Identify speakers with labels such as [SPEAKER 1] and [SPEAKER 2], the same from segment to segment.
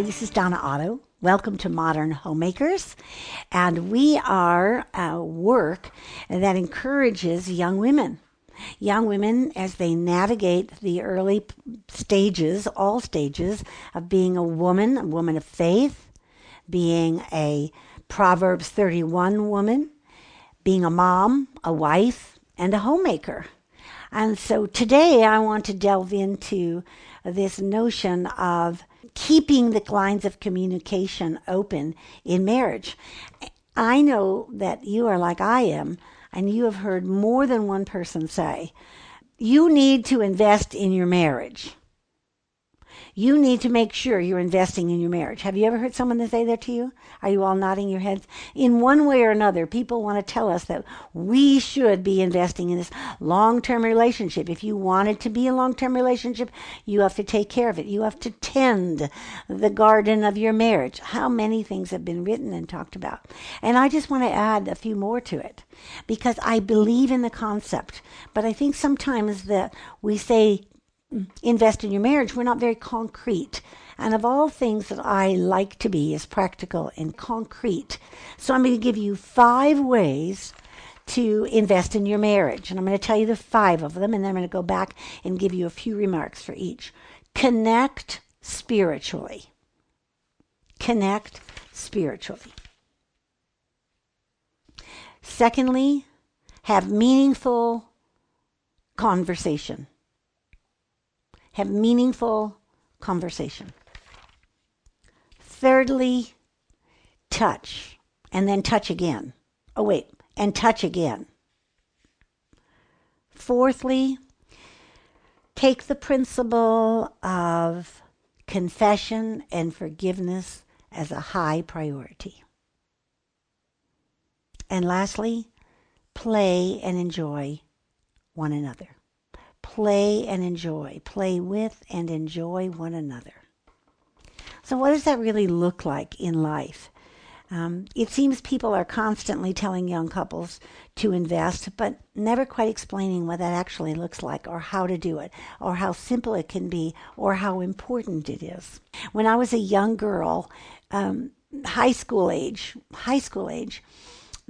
[SPEAKER 1] Hi, this is Donna Otto. Welcome to Modern Homemakers. And we are a work that encourages young women. Young women as they navigate the early stages, all stages of being a woman, a woman of faith, being a Proverbs 31 woman, being a mom, a wife, and a homemaker. And so today I want to delve into this notion of keeping the lines of communication open in marriage. I know that you are like I am, and you have heard more than one person say, you need to invest in your marriage you need to make sure you're investing in your marriage. Have you ever heard someone say that to you? Are you all nodding your heads? In one way or another, people want to tell us that we should be investing in this long term relationship. If you want it to be a long term relationship, you have to take care of it. You have to tend the garden of your marriage. How many things have been written and talked about? And I just want to add a few more to it because I believe in the concept. But I think sometimes that we say invest in your marriage, we're not very concrete. And of all things that I like to be is practical and concrete. So I'm going to give you five ways to invest in your marriage. And I'm going to tell you the five of them, and then I'm going to go back and give you a few remarks for each. Connect spiritually. Connect spiritually. Secondly, have meaningful conversation have meaningful conversation. Thirdly, touch, and then touch again. Oh, wait, and touch again. Fourthly, take the principle of confession and forgiveness as a high priority. And lastly, play and enjoy one another play and enjoy, play with and enjoy one another. So, what does that really look like in life? Um, it seems people are constantly telling young couples to invest, but never quite explaining what that actually looks like, or how to do it, or how simple it can be, or how important it is. When I was a young girl, um, high school age, high school age,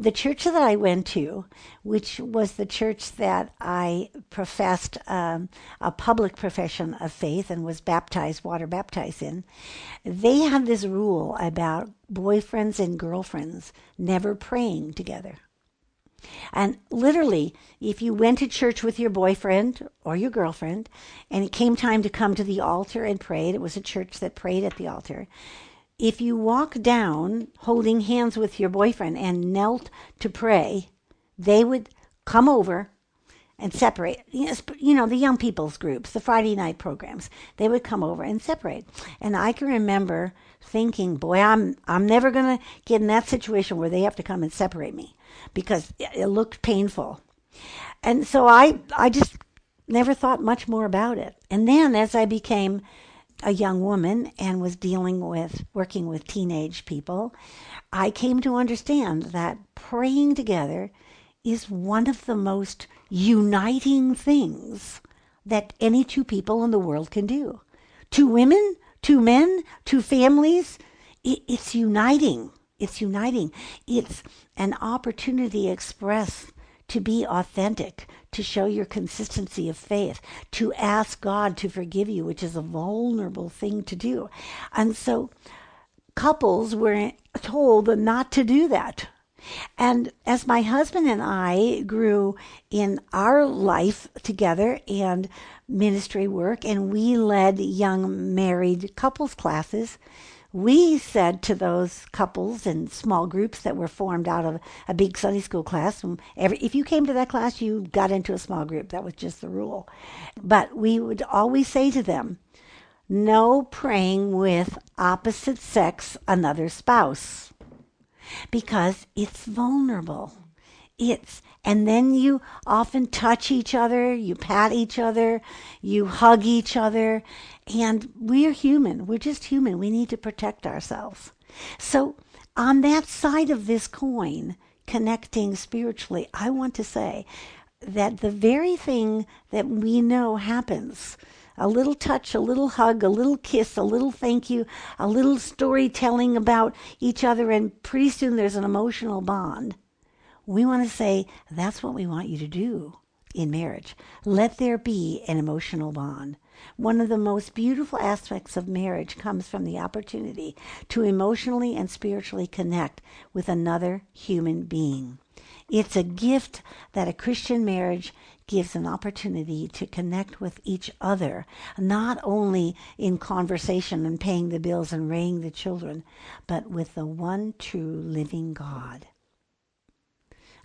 [SPEAKER 1] the church that I went to, which was the church that I professed um, a public profession of faith and was baptized, water baptized in, they had this rule about boyfriends and girlfriends never praying together. And literally, if you went to church with your boyfriend or your girlfriend and it came time to come to the altar and prayed, it was a church that prayed at the altar, if you walk down holding hands with your boyfriend and knelt to pray, they would come over and separate. You know, the young people's groups, the Friday night programs, they would come over and separate. And I can remember thinking, boy, I'm I'm never going to get in that situation where they have to come and separate me because it looked painful. And so I I just never thought much more about it. And then as I became a young woman and was dealing with working with teenage people, I came to understand that praying together is one of the most uniting things that any two people in the world can do. Two women, two men, two families, it's uniting. It's uniting. It's an opportunity to express to be authentic, to show your consistency of faith, to ask God to forgive you, which is a vulnerable thing to do. And so couples were told not to do that. And as my husband and I grew in our life together and ministry work, and we led young married couples classes, we said to those couples and small groups that were formed out of a big Sunday school class, every, if you came to that class, you got into a small group. That was just the rule. But we would always say to them, no praying with opposite sex another spouse because it's vulnerable. It's and then you often touch each other, you pat each other, you hug each other, and we're human. We're just human. We need to protect ourselves. So, on that side of this coin, connecting spiritually, I want to say that the very thing that we know happens a little touch, a little hug, a little kiss, a little thank you, a little storytelling about each other, and pretty soon there's an emotional bond. We want to say, that's what we want you to do in marriage. Let there be an emotional bond. One of the most beautiful aspects of marriage comes from the opportunity to emotionally and spiritually connect with another human being. It's a gift that a Christian marriage gives an opportunity to connect with each other, not only in conversation and paying the bills and raising the children, but with the one true living God.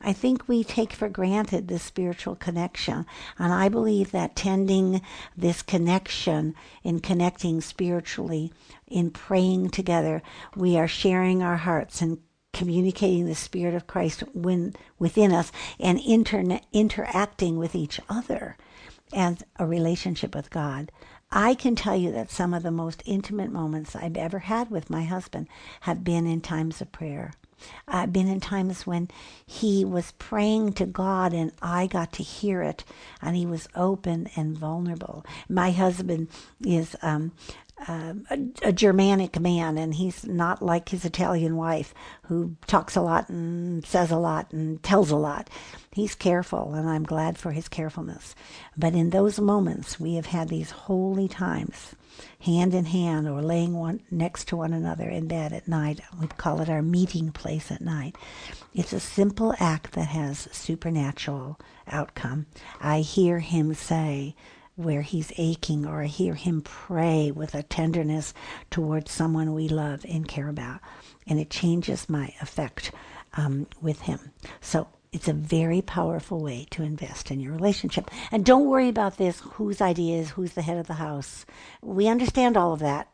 [SPEAKER 1] I think we take for granted this spiritual connection. And I believe that tending this connection in connecting spiritually, in praying together, we are sharing our hearts and communicating the Spirit of Christ when, within us and interne- interacting with each other as a relationship with God. I can tell you that some of the most intimate moments I've ever had with my husband have been in times of prayer. I've been in times when he was praying to God and I got to hear it, and he was open and vulnerable. My husband is um, uh, a, a, Germanic man, and he's not like his Italian wife who talks a lot and says a lot and tells a lot. He's careful, and I'm glad for his carefulness. But in those moments, we have had these holy times hand in hand or laying one next to one another in bed at night. We call it our meeting place at night. It's a simple act that has supernatural outcome. I hear him say where he's aching, or hear him pray with a tenderness towards someone we love and care about, and it changes my effect um, with him. So it's a very powerful way to invest in your relationship. And don't worry about this whose idea is who's the head of the house. We understand all of that.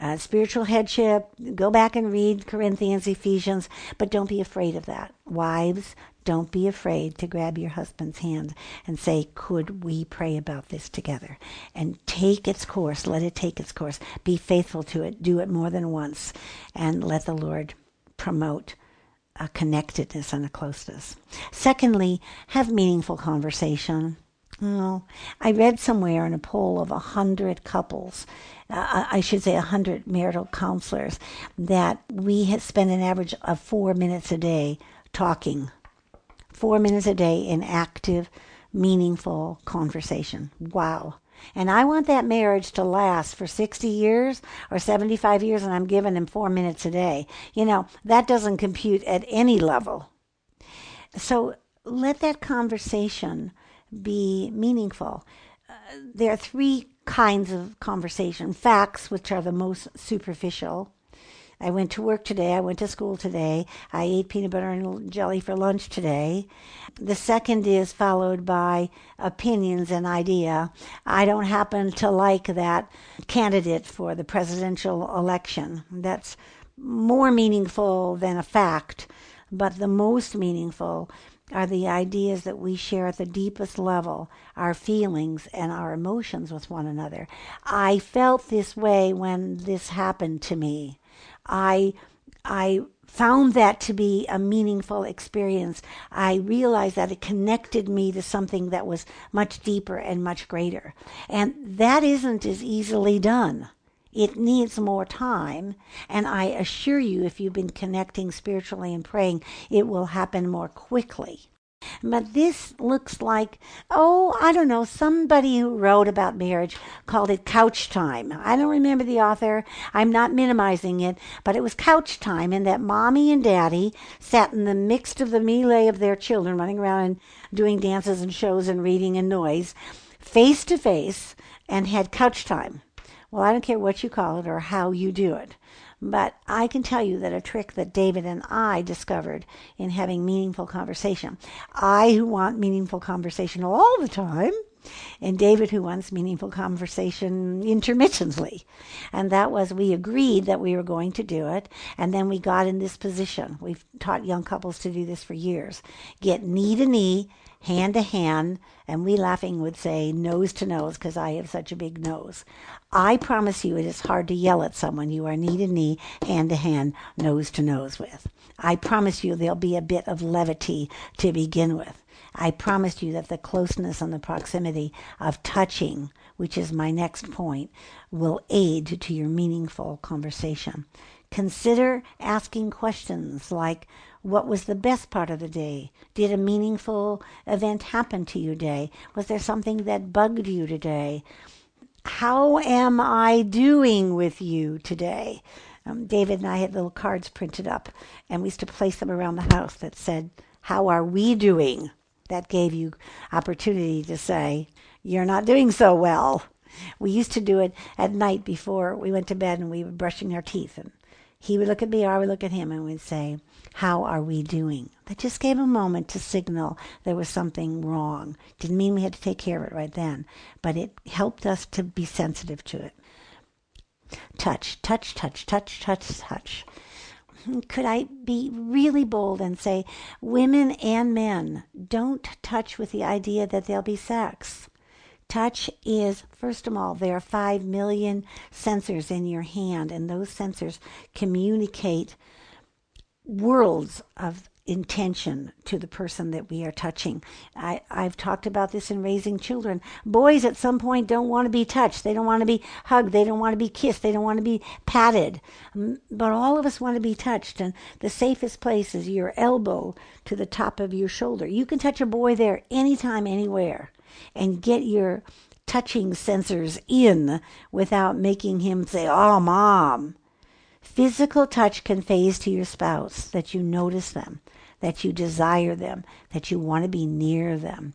[SPEAKER 1] Uh, spiritual headship, go back and read Corinthians, Ephesians, but don't be afraid of that. Wives, don't be afraid to grab your husband's hand and say, Could we pray about this together? And take its course. Let it take its course. Be faithful to it. Do it more than once. And let the Lord promote a connectedness and a closeness. Secondly, have meaningful conversation. Oh, I read somewhere in a poll of a hundred couples, uh, I should say a hundred marital counselors, that we had spent an average of four minutes a day talking. Four minutes a day in active, meaningful conversation. Wow. And I want that marriage to last for 60 years or 75 years, and I'm giving him four minutes a day. You know, that doesn't compute at any level. So let that conversation be meaningful. Uh, there are three kinds of conversation facts, which are the most superficial, I went to work today. I went to school today. I ate peanut butter and jelly for lunch today. The second is followed by opinions and idea. I don't happen to like that candidate for the presidential election. That's more meaningful than a fact, but the most meaningful are the ideas that we share at the deepest level, our feelings and our emotions with one another. I felt this way when this happened to me. I I found that to be a meaningful experience. I realized that it connected me to something that was much deeper and much greater. And that isn't as easily done. It needs more time. And I assure you, if you've been connecting spiritually and praying, it will happen more quickly. But this looks like, oh, I don't know, somebody who wrote about marriage called it couch time. I don't remember the author. I'm not minimizing it, but it was couch time, and that mommy and daddy sat in the midst of the melee of their children running around and doing dances and shows and reading and noise, face to face, and had couch time. Well, I don't care what you call it or how you do it. But I can tell you that a trick that David and I discovered in having meaningful conversation, I who want meaningful conversation all the time, and David who wants meaningful conversation intermittently. And that was we agreed that we were going to do it, and then we got in this position. We've taught young couples to do this for years. Get knee to knee, hand to hand, and we laughing would say nose to nose because I have such a big nose. I promise you it is hard to yell at someone you are knee to knee, hand to hand, nose to nose with. I promise you there'll be a bit of levity to begin with. I promise you that the closeness and the proximity of touching which is my next point, will aid to your meaningful conversation. Consider asking questions like, what was the best part of the day? Did a meaningful event happen to you today? Was there something that bugged you today? How am I doing with you today? Um, David and I had little cards printed up, and we used to place them around the house that said, How are we doing? That gave you opportunity to say, You're not doing so well. We used to do it at night before we went to bed and we were brushing our teeth. And he would look at me or I would look at him and we'd say, How are we doing? That just gave a moment to signal there was something wrong. Didn't mean we had to take care of it right then, but it helped us to be sensitive to it. Touch, touch, touch, touch, touch, touch. Could I be really bold and say, women and men, don't touch with the idea that there'll be sex? Touch is, first of all, there are 5 million sensors in your hand, and those sensors communicate worlds of intention to the person that we are touching. I, I've talked about this in raising children. Boys at some point don't want to be touched. They don't want to be hugged. They don't want to be kissed. They don't want to be patted. Mm, but all of us want to be touched. And the safest place is your elbow to the top of your shoulder. You can touch a boy there anytime, anywhere and get your touching sensors in without making him say, Oh, mom. Physical touch conveys to your spouse that you notice them, that you desire them, that you want to be near them.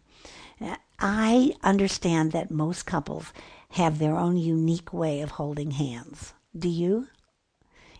[SPEAKER 1] I understand that most couples have their own unique way of holding hands. Do you?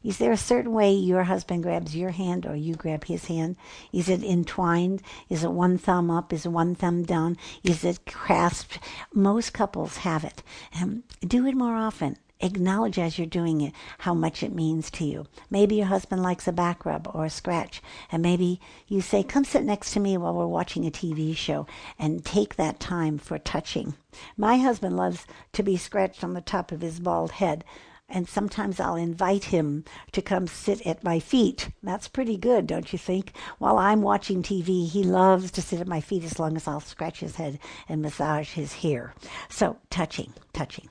[SPEAKER 1] Is there a certain way your husband grabs your hand or you grab his hand? Is it entwined? Is it one thumb up? Is it one thumb down? Is it grasped? Most couples have it. Um, do it more often acknowledge as you're doing it how much it means to you. Maybe your husband likes a back rub or a scratch, and maybe you say, Come sit next to me while we're watching a TV show, and take that time for touching. My husband loves to be scratched on the top of his bald head and sometimes I'll invite him to come sit at my feet. That's pretty good, don't you think? While I'm watching TV, he loves to sit at my feet as long as I'll scratch his head and massage his hair. So, touching, touching.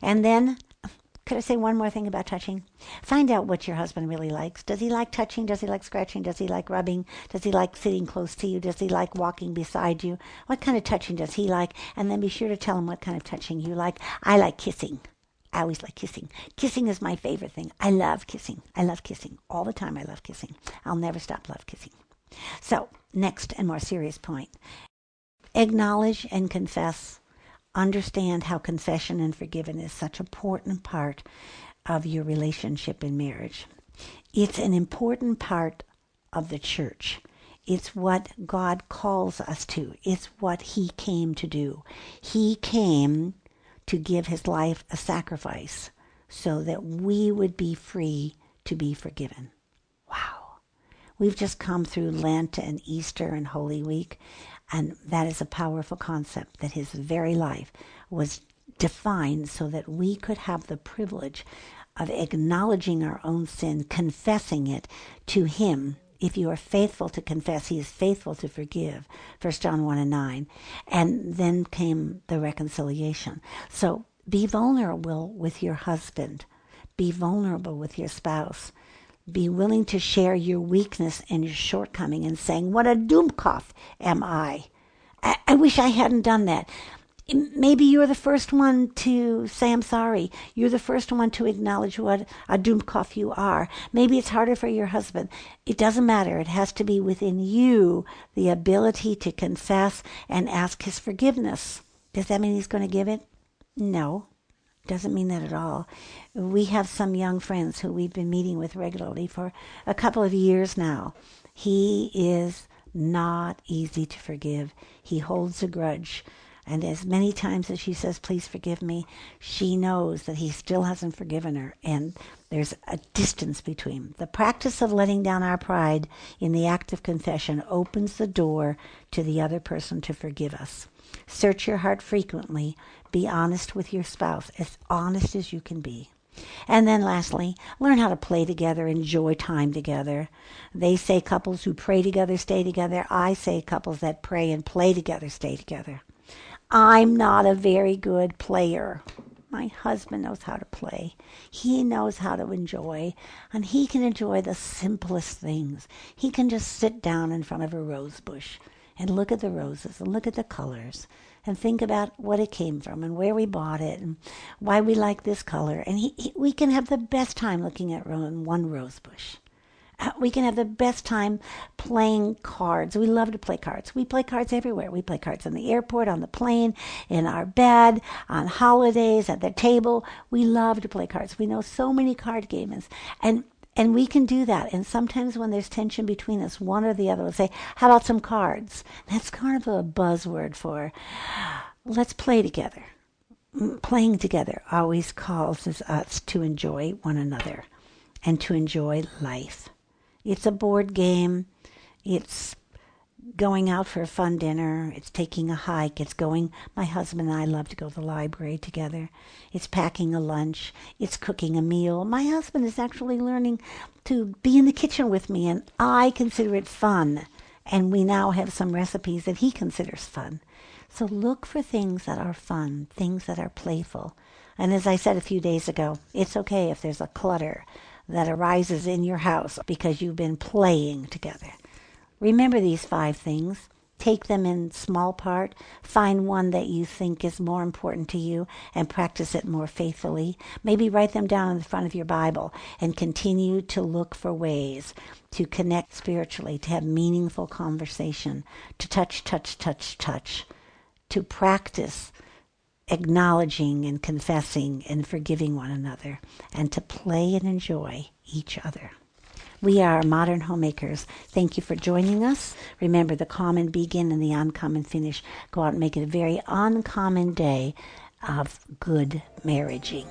[SPEAKER 1] And then, could I say one more thing about touching? Find out what your husband really likes. Does he like touching? Does he like scratching? Does he like rubbing? Does he like sitting close to you? Does he like walking beside you? What kind of touching does he like? And then be sure to tell him what kind of touching you like. I like kissing. I always like kissing. Kissing is my favorite thing. I love kissing. I love kissing. All the time I love kissing. I'll never stop love kissing. So, next and more serious point. Acknowledge and confess. Understand how confession and forgiveness is such an important part of your relationship in marriage. It's an important part of the church. It's what God calls us to. It's what He came to do. He came to give his life a sacrifice so that we would be free to be forgiven. Wow. We've just come through Lent and Easter and Holy Week, and that is a powerful concept that his very life was defined so that we could have the privilege of acknowledging our own sin, confessing it to him if you are faithful to confess, he is faithful to forgive. 1 John 1 and 9. And then came the reconciliation. So be vulnerable with your husband. Be vulnerable with your spouse. Be willing to share your weakness and your shortcoming and saying, What a Dummkopf am I? I, I wish I hadn't done that maybe you're the first one to say I'm sorry. You're the first one to acknowledge what a Dummkopf you are. Maybe it's harder for your husband. It doesn't matter. It has to be within you the ability to confess and ask his forgiveness. Does that mean he's going to give it? No. Doesn't mean that at all. We have some young friends who we've been meeting with regularly for a couple of years now. He is not easy to forgive. He holds a grudge and as many times as she says, Please forgive me, she knows that he still hasn't forgiven her. And there's a distance between. The practice of letting down our pride in the act of confession opens the door to the other person to forgive us. Search your heart frequently. Be honest with your spouse, as honest as you can be. And then lastly, learn how to play together, enjoy time together. They say couples who pray together stay together. I say couples that pray and play together stay together I'm not a very good player. My husband knows how to play. He knows how to enjoy, and he can enjoy the simplest things. He can just sit down in front of a rose bush and look at the roses and look at the colors and think about what it came from and where we bought it and why we like this color. And he, he, we can have the best time looking at one rose bush. Uh, we can have the best time playing cards. We love to play cards. We play cards everywhere. We play cards on the airport, on the plane, in our bed, on holidays, at the table. We love to play cards. We know so many card games. And and we can do that. And sometimes when there's tension between us, one or the other will say, How about some cards? That's kind of a buzzword for let's play together. Mm, playing together always causes us to enjoy one another and to enjoy life. It's a board game. It's going out for a fun dinner. It's taking a hike. It's going, my husband and I love to go to the library together. It's packing a lunch. It's cooking a meal. My husband is actually learning to be in the kitchen with me, and I consider it fun. And we now have some recipes that he considers fun. So look for things that are fun, things that are playful. And as I said a few days ago, it's okay if there's a clutter that arises in your house because you've been playing together. Remember these five things. Take them in small part. Find one that you think is more important to you and practice it more faithfully. Maybe write them down in the front of your Bible and continue to look for ways to connect spiritually, to have meaningful conversation, to touch, touch, touch, touch, to practice acknowledging and confessing and forgiving one another, and to play and enjoy each other. We are modern homemakers. Thank you for joining us. Remember, the common begin and the uncommon finish. Go out and make it a very uncommon day of good marriaging.